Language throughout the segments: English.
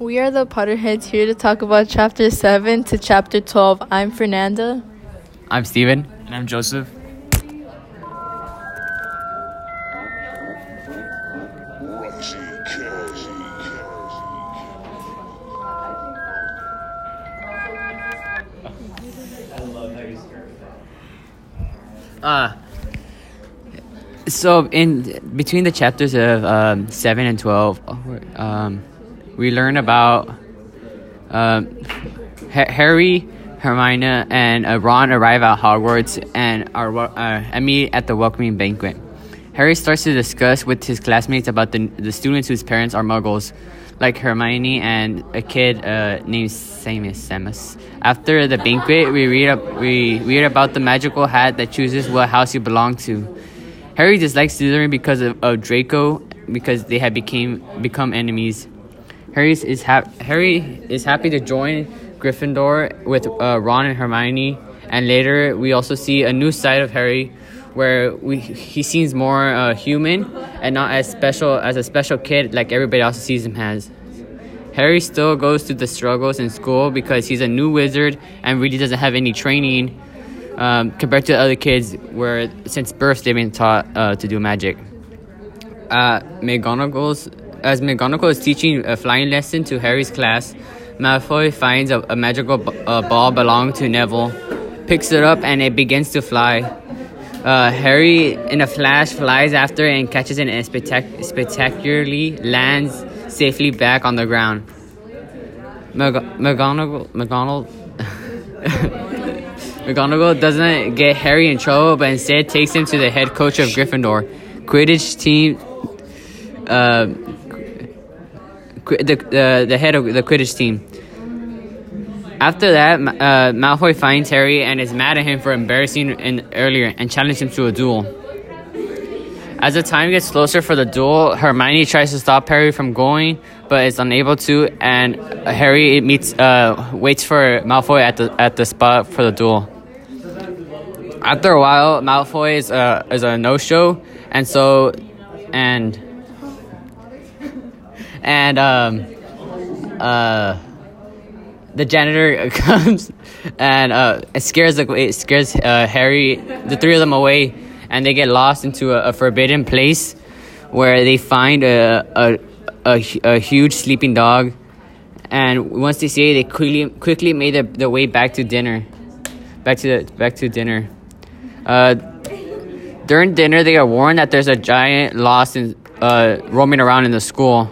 We are the Potterheads here to talk about chapter 7 to chapter 12. I'm Fernanda. I'm Steven. And I'm Joseph. Uh, so in between the chapters of um, 7 and 12, um, we learn about Ha- Harry, Hermione, and uh, Ron arrive at Hogwarts and are uh, meet at the welcoming banquet. Harry starts to discuss with his classmates about the, the students whose parents are muggles, like Hermione and a kid uh, named Seamus. Seamus. After the banquet, we read, up, we read about the magical hat that chooses what house you belong to. Harry dislikes Slytherin because of, of Draco, because they had became become enemies. Harry is ha- Harry is happy to join Gryffindor with uh, Ron and Hermione, and later we also see a new side of Harry, where we he seems more uh, human and not as special as a special kid like everybody else sees him as. Harry still goes through the struggles in school because he's a new wizard and really doesn't have any training um, compared to other kids where since birth they've been taught uh, to do magic. Uh, McGonagall's as McGonagall is teaching a flying lesson to Harry's class, Malfoy finds a, a magical b- uh, ball belonging to Neville, picks it up, and it begins to fly. Uh, Harry, in a flash, flies after it and catches it and spectac- spectacularly lands safely back on the ground. McG- McGonagall, McGonagall, McGonagall doesn't get Harry in trouble, but instead takes him to the head coach of Gryffindor, Quidditch team. Uh, the, the the head of the Quidditch team. After that, uh, Malfoy finds Harry and is mad at him for embarrassing him earlier and challenges him to a duel. As the time gets closer for the duel, Hermione tries to stop Harry from going, but is unable to, and Harry meets uh, waits for Malfoy at the at the spot for the duel. After a while, Malfoy is a is a no show, and so and and um uh the janitor comes and uh scares it scares uh, Harry the three of them away. And they get lost into a, a forbidden place where they find a a, a, a huge sleeping dog. And once they see it they quickly quickly made their, their way back to dinner. Back to the back to dinner. Uh during dinner they are warned that there's a giant lost in uh roaming around in the school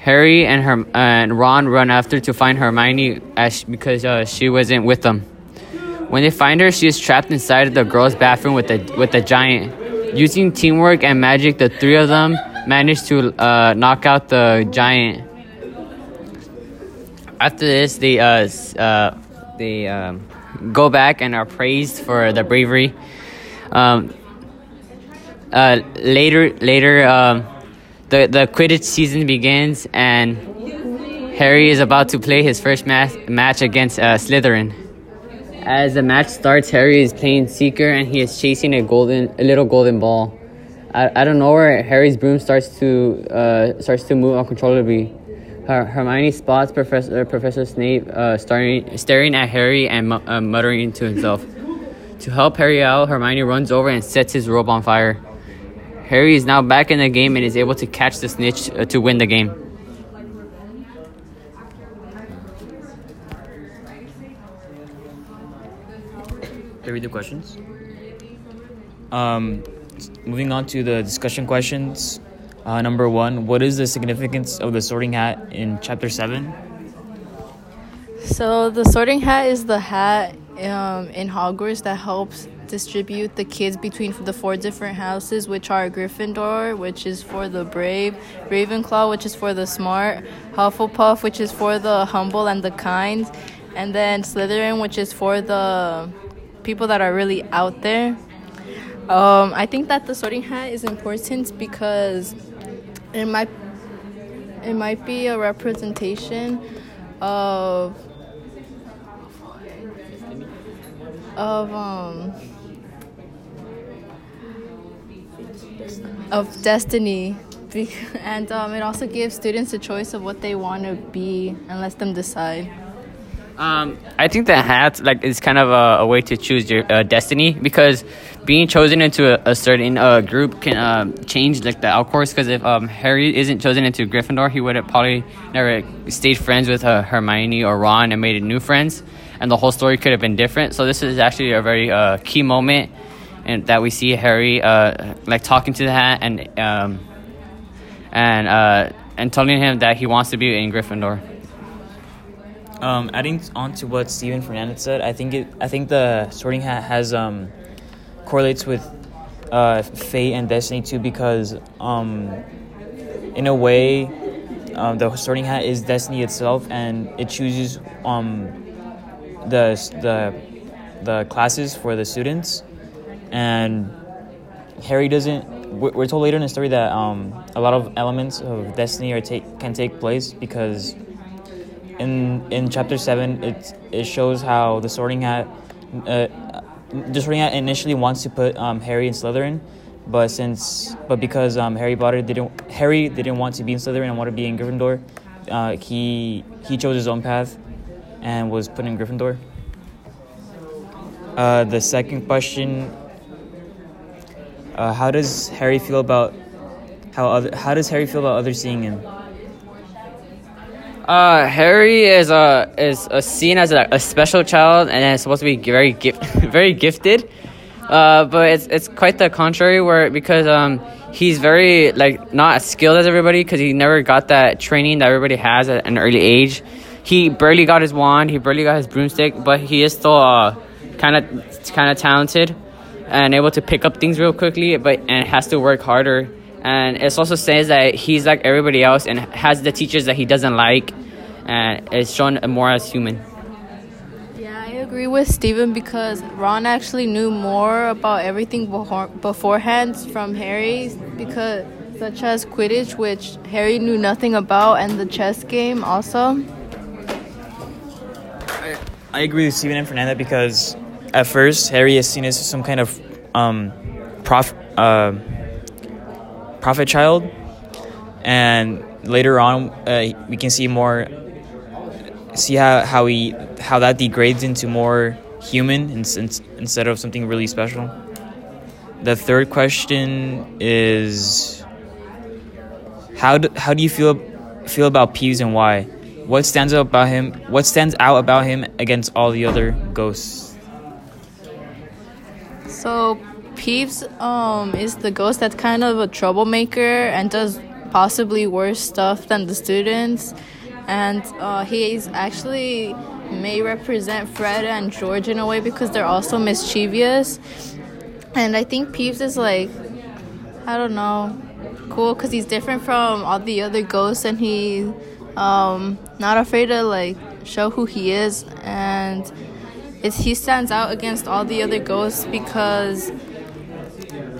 Harry and her and Ron run after to find Hermione as because uh, she wasn't with them. When they find her, she is trapped inside of the girls' bathroom with the with the giant. Using teamwork and magic, the three of them manage to uh, knock out the giant. After this, they uh, uh, they um, go back and are praised for their bravery. Um, uh, later, later. Um, the the Quidditch season begins, and Harry is about to play his first match match against uh, Slytherin. As the match starts, Harry is playing Seeker, and he is chasing a golden, a little golden ball. I, I don't know where Harry's broom starts to uh, starts to move uncontrollably. Her, Hermione spots Professor Professor Snape uh, staring staring at Harry and mu- uh, muttering to himself. To help Harry out, Hermione runs over and sets his robe on fire. Harry is now back in the game and is able to catch the snitch uh, to win the game. Can I read the questions? Um, moving on to the discussion questions. Uh, number one, what is the significance of the sorting hat in chapter 7? So, the sorting hat is the hat um, in Hogwarts that helps distribute the kids between the four different houses, which are Gryffindor, which is for the brave, Ravenclaw, which is for the smart, Hufflepuff, which is for the humble and the kind, and then Slytherin, which is for the people that are really out there. Um, I think that the sorting hat is important because it might it might be a representation of of um of destiny and um, it also gives students a choice of what they want to be and lets them decide. Um, I think the hat like is kind of a, a way to choose your uh, destiny because being chosen into a, a certain uh, group can uh, change like the outcourse. Because if um, Harry isn't chosen into Gryffindor, he would have probably never stayed friends with uh, Hermione or Ron and made new friends, and the whole story could have been different. So this is actually a very uh, key moment, and that we see Harry uh, like talking to the hat and um, and uh, and telling him that he wants to be in Gryffindor. Um, adding on to what Steven Fernandez said, I think it. I think the Sorting Hat has um, correlates with uh, fate and destiny too, because um, in a way, um, the Sorting Hat is destiny itself, and it chooses um, the the the classes for the students, and Harry doesn't. We're told later in the story that um, a lot of elements of destiny are take can take place because in in chapter seven, it it shows how the Sorting Hat, uh, the Sorting Hat initially wants to put um, Harry in Slytherin, but since but because um, Harry Potter didn't Harry didn't want to be in Slytherin and wanted to be in Gryffindor, uh, he he chose his own path, and was put in Gryffindor. Uh, the second question. Uh, how does Harry feel about how other, how does Harry feel about others seeing him? Uh, Harry is a is a seen as a, a special child and is supposed to be very gift, very gifted. Uh, but it's it's quite the contrary where because um he's very like not as skilled as everybody because he never got that training that everybody has at an early age. He barely got his wand. He barely got his broomstick, but he is still uh kind of kind of talented and able to pick up things real quickly. But and has to work harder. And it also says that he's like everybody else and has the teachers that he doesn't like, and is shown more as human. Yeah, I agree with Steven because Ron actually knew more about everything before, beforehand from Harry because such as Quidditch, which Harry knew nothing about, and the chess game also. I agree with Steven and Fernanda because at first Harry is seen as some kind of um, prof, uh, prophet child, and later on uh, we can see more see how how he how that degrades into more human in, in, instead of something really special. The third question is how do, how do you feel feel about Peeves and why? What stands out about him? What stands out about him against all the other ghosts? So Peeves um is the ghost that's kind of a troublemaker and does possibly worse stuff than the students, and uh, he is actually may represent Fred and George in a way because they're also mischievous, and I think Peeves is like I don't know cool because he's different from all the other ghosts and he's um not afraid to like show who he is. And it's he stands out against all the other ghosts because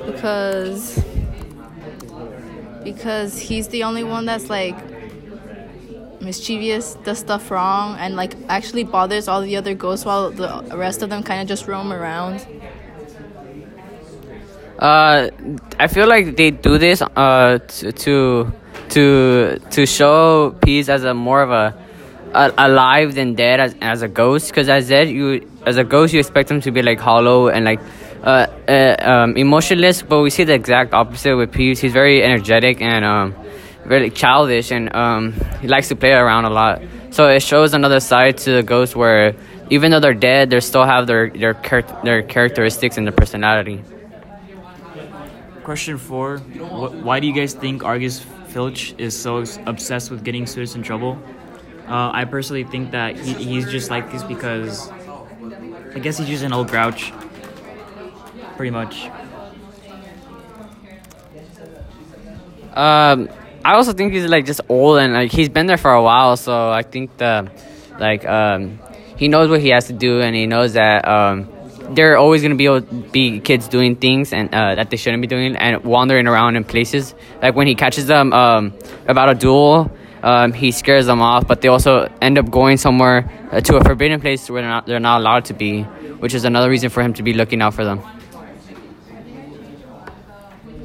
because because he's the only one that's like mischievous, does stuff wrong, and like actually bothers all the other ghosts while the rest of them kind of just roam around. Uh, I feel like they do this uh to to to, to show Peeves as a more of a, a alive than dead as, as a ghost. Because as dead, you as a ghost, you expect him to be like hollow and like uh, uh um, emotionless. But we see the exact opposite with Peeves. He's very energetic and um very childish and um he likes to play around a lot. So it shows another side to the ghost where even though they're dead, they still have their their char- their characteristics and their personality. Question four: wh- Why do you guys think Argus Filch is so obsessed with getting students in trouble? Uh, I personally think that he, he's just like this because I guess he's an old grouch, pretty much. Um, I also think he's like just old and like he's been there for a while, so I think the like um he knows what he has to do and he knows that um there are always gonna be be kids doing things and uh, that they shouldn't be doing and wandering around in places. Like when he catches them um about a duel. Um, he scares them off, but they also end up going somewhere uh, to a forbidden place where they're not, they're not allowed to be, which is another reason for him to be looking out for them.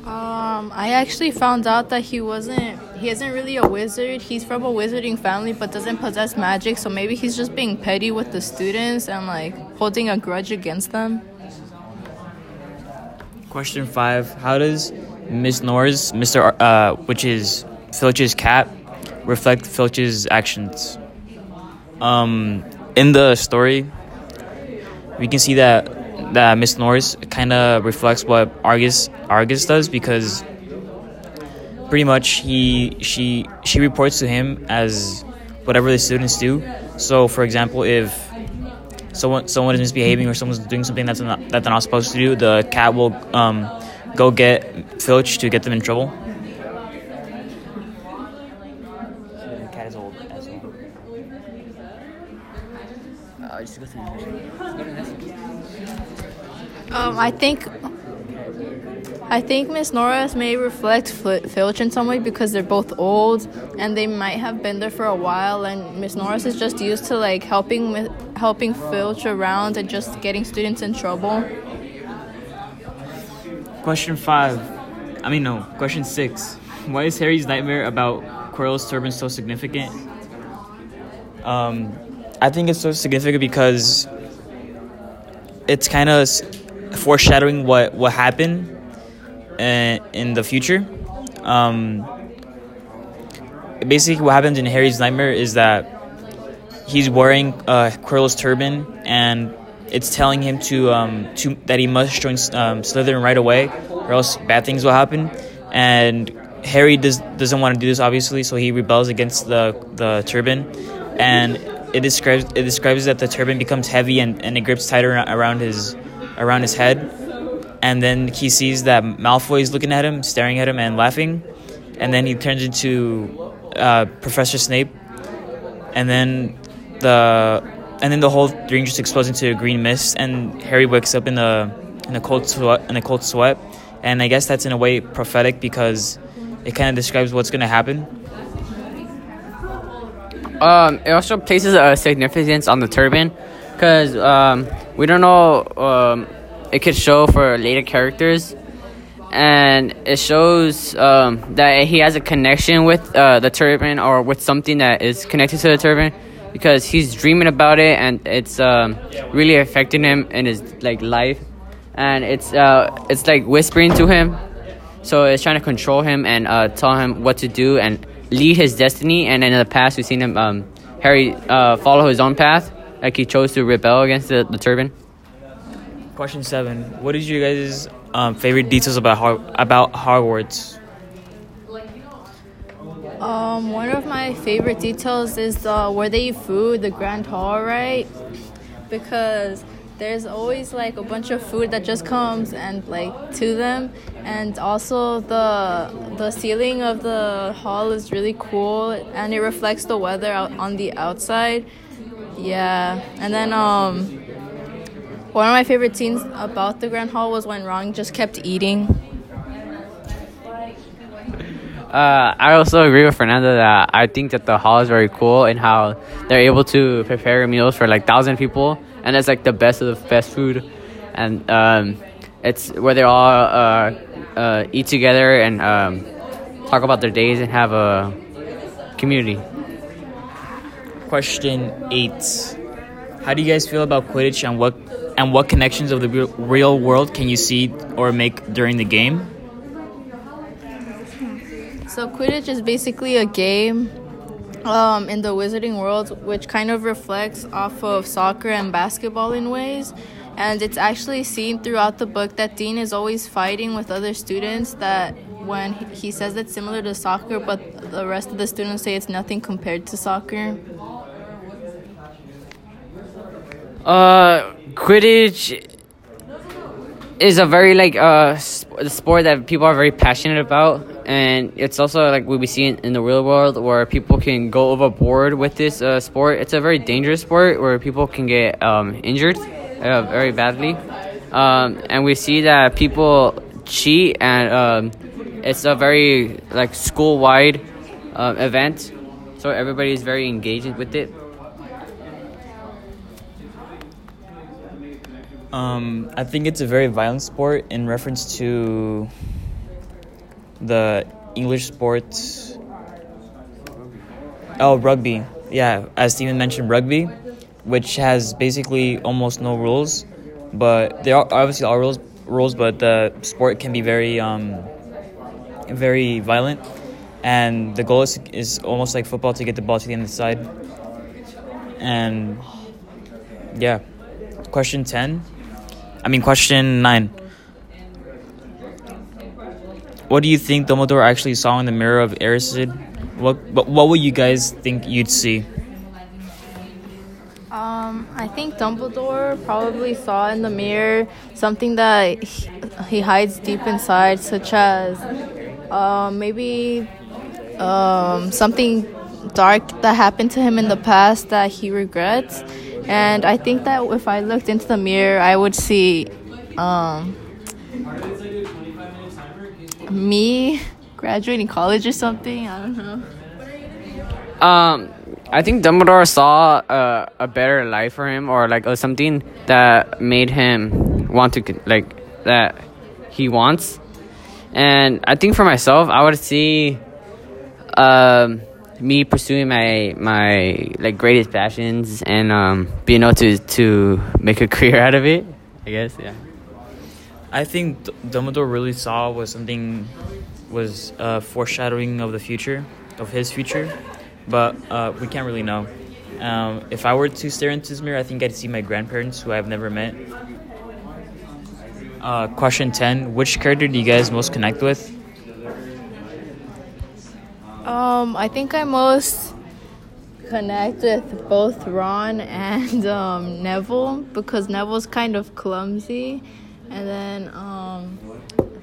Um, I actually found out that he wasn't. He isn't really a wizard. He's from a wizarding family, but doesn't possess magic. So maybe he's just being petty with the students and like holding a grudge against them. Question five: How does Miss Norris, Mister, Ar- uh, which is Filch's cat, reflect Filch's actions? Um, in the story, we can see that that Miss Norris kind of reflects what Argus Argus does because pretty much he she she reports to him as whatever the students do. So, for example, if someone someone is misbehaving or someone's doing something that's not, that they're not supposed to do, the cat will um, go get Filch to get them in trouble. The cat is old. As well. Um, I think. I think Miss Norris may reflect Fl- Filch in some way because they're both old and they might have been there for a while. And Miss Norris is just used to like helping Mi- helping Filch around and just getting students in trouble. Question five. I mean, no. Question six. Why is Harry's nightmare about Quirrell's turban so significant? Um, I think it's so significant because it's kind of foreshadowing what what happened uh, in the future. Um, basically, what happens in Harry's nightmare is that he's wearing uh, Quirrell's turban, and it's telling him to um, to that he must join um, Slytherin right away, or else bad things will happen. And Harry does doesn't want to do this, obviously, so he rebels against the the turban, and it describes it describes that the turban becomes heavy and, and it grips tighter around his around his head, and then he sees that Malfoy is looking at him, staring at him, and laughing, and then he turns into uh, Professor Snape, and then the and then the whole thing just explodes into a green mist, and Harry wakes up in a in a cold sweat in a cold sweat, and I guess that's in a way prophetic because it kind of describes what's gonna happen. Um, it also places a significance on the turban, because um, we don't know. Um, it could show for later characters, and it shows um, that he has a connection with uh, the turban or with something that is connected to the turban, because he's dreaming about it and it's um, really affecting him in his like life, and it's uh, it's like whispering to him, so it's trying to control him and uh, tell him what to do and lead his destiny. And in the past, we've seen him um, Harry uh, follow his own path, like he chose to rebel against the, the turban. Question seven: What is your guys' um, favorite details about Har- about Hogwarts? Um, one of my favorite details is uh, where they eat food, the Grand Hall, right? Because there's always like a bunch of food that just comes and like to them, and also the the ceiling of the hall is really cool and it reflects the weather out on the outside. Yeah, and then um, one of my favorite scenes about the Grand Hall was when Ron just kept eating. Uh, I also agree with Fernanda that I think that the hall is very cool and how they're able to prepare meals for like thousand people, and it's like the best of the best food, and um, it's where they all uh, uh, eat together and um, talk about their days and have a community. Question eight: How do you guys feel about Quidditch and what and what connections of the real, real world can you see or make during the game? So Quidditch is basically a game um, in the wizarding world, which kind of reflects off of soccer and basketball in ways. And it's actually seen throughout the book that Dean is always fighting with other students. That when he says it's similar to soccer, but the rest of the students say it's nothing compared to soccer. Uh, Quidditch is a very like uh sp- sport that people are very passionate about, and it's also like what we see in, in the real world where people can go overboard with this uh, sport. It's a very dangerous sport where people can get um, injured uh, very badly, um, and we see that people cheat, and um, it's a very like school wide uh, event, so everybody is very engaged with it. Um, I think it's a very violent sport in reference to the English sports. Oh, rugby. Yeah, as Steven mentioned, rugby, which has basically almost no rules, but there are obviously are rules, rules, but the sport can be very, um, very violent, and the goal is, is almost like football to get the ball to the other side. And yeah, question ten. I mean, question nine. What do you think Dumbledore actually saw in the mirror of Erised? What, what what would you guys think you'd see? Um, I think Dumbledore probably saw in the mirror something that he, he hides deep inside, such as um, maybe um, something dark that happened to him in the past that he regrets. And I think that if I looked into the mirror, I would see um, me graduating college or something. I don't know. Um, I think Dumbledore saw a, a better life for him, or like uh, something that made him want to like that he wants. And I think for myself, I would see um, me pursuing my my like greatest passions and um, being able to to make a career out of it. I guess, yeah. I think D- Dumbledore really saw was something was uh, foreshadowing of the future, of his future, but uh, we can't really know. Um, if I were to stare into this mirror, I think I'd see my grandparents, who I've never met. Uh, question ten: Which character do you guys most connect with? Um, I think I most connect with both Ron and um, Neville because Neville's kind of clumsy, and then um,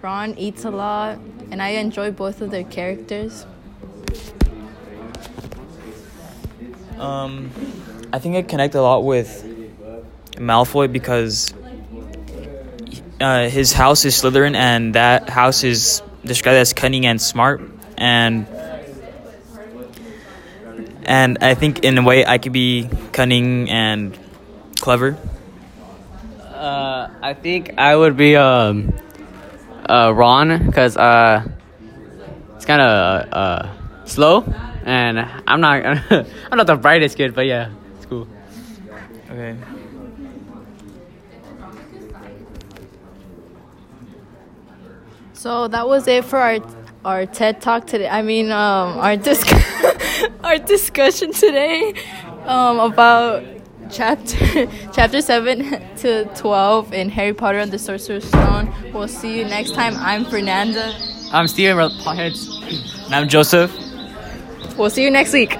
Ron eats a lot, and I enjoy both of their characters. Um, I think I connect a lot with Malfoy because uh, his house is Slytherin, and that house is described as cunning and smart, and and I think in a way I could be cunning and clever. I think I would be um, uh, Ron because uh, it's kind of uh, slow, and I'm not I'm not the brightest kid, but yeah, it's cool. Okay. So that was it for our our TED talk today. I mean, um, our dis- our discussion today um, about chapter chapter seven to twelve in Harry Potter and the Sorcerer's Stone. We'll see you next time. I'm Fernanda. I'm Steven Potheads. And I'm Joseph. We'll see you next week.